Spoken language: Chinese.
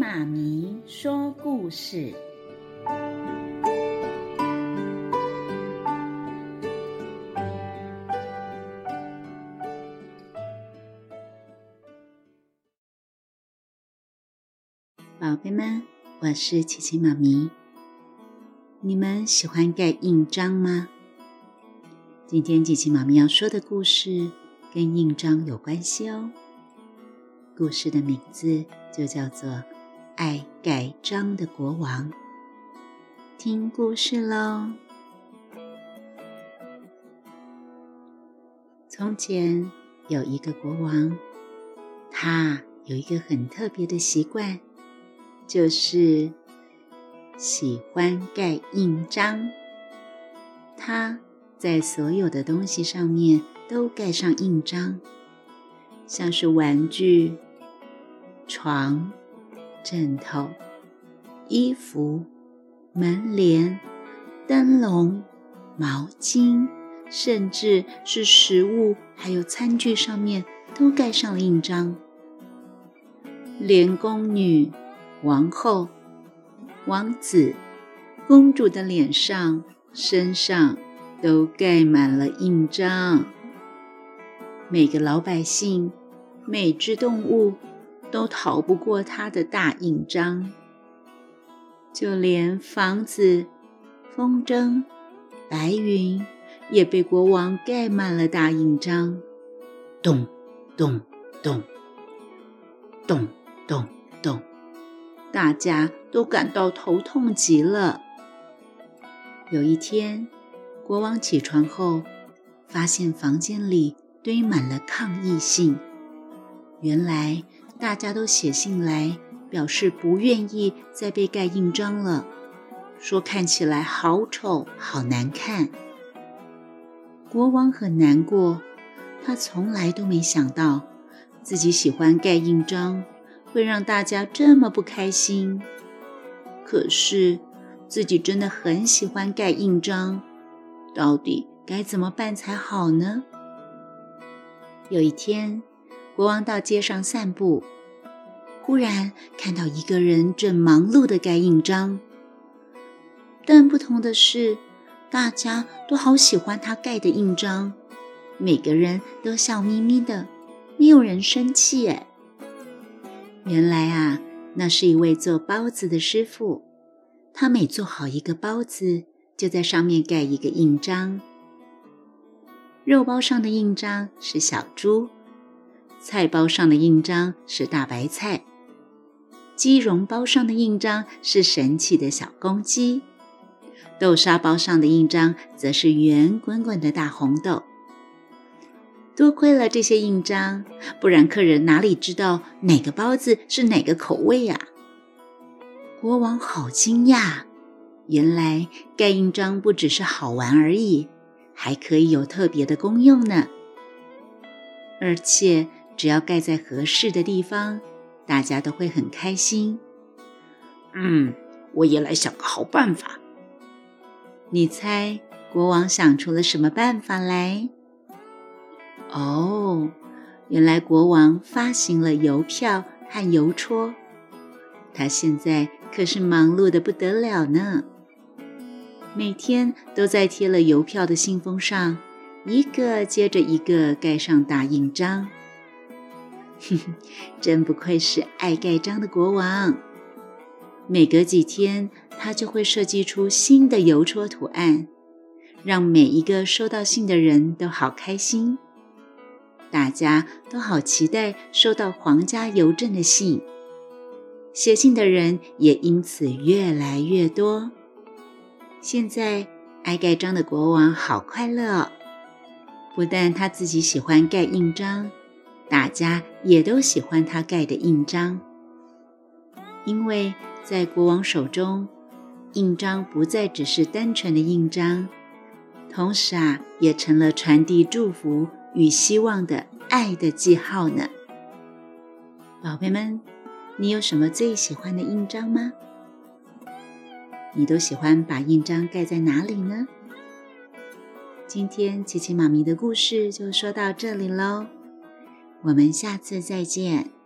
妈咪说故事，宝贝们，我是琪琪妈咪。你们喜欢盖印章吗？今天琪琪妈咪要说的故事跟印章有关系哦。故事的名字就叫做《爱盖章的国王》。听故事喽！从前有一个国王，他有一个很特别的习惯，就是喜欢盖印章。他在所有的东西上面都盖上印章，像是玩具。床、枕头、衣服、门帘、灯笼、毛巾，甚至是食物，还有餐具上面都盖上了印章。连宫女、王后、王子、公主的脸上、身上都盖满了印章。每个老百姓、每只动物。都逃不过他的大印章，就连房子、风筝、白云也被国王盖满了大印章。咚咚咚咚咚咚，大家都感到头痛极了。有一天，国王起床后，发现房间里堆满了抗议信。原来。大家都写信来，表示不愿意再被盖印章了，说看起来好丑、好难看。国王很难过，他从来都没想到自己喜欢盖印章会让大家这么不开心。可是自己真的很喜欢盖印章，到底该怎么办才好呢？有一天，国王到街上散步，忽然看到一个人正忙碌地盖印章。但不同的是，大家都好喜欢他盖的印章，每个人都笑眯眯的，没有人生气。哎，原来啊，那是一位做包子的师傅，他每做好一个包子，就在上面盖一个印章。肉包上的印章是小猪。菜包上的印章是大白菜，鸡绒包上的印章是神奇的小公鸡，豆沙包上的印章则是圆滚滚的大红豆。多亏了这些印章，不然客人哪里知道哪个包子是哪个口味呀？国王好惊讶，原来盖印章不只是好玩而已，还可以有特别的功用呢，而且。只要盖在合适的地方，大家都会很开心。嗯，我也来想个好办法。你猜国王想出了什么办法来？哦，原来国王发行了邮票和邮戳，他现在可是忙碌的不得了呢。每天都在贴了邮票的信封上，一个接着一个盖上大印章。哼哼，真不愧是爱盖章的国王。每隔几天，他就会设计出新的邮戳图案，让每一个收到信的人都好开心。大家都好期待收到皇家邮政的信，写信的人也因此越来越多。现在，爱盖章的国王好快乐，不但他自己喜欢盖印章。大家也都喜欢他盖的印章，因为在国王手中，印章不再只是单纯的印章，同时啊，也成了传递祝福与希望的爱的记号呢。宝贝们，你有什么最喜欢的印章吗？你都喜欢把印章盖在哪里呢？今天琪琪妈咪的故事就说到这里喽。我们下次再见。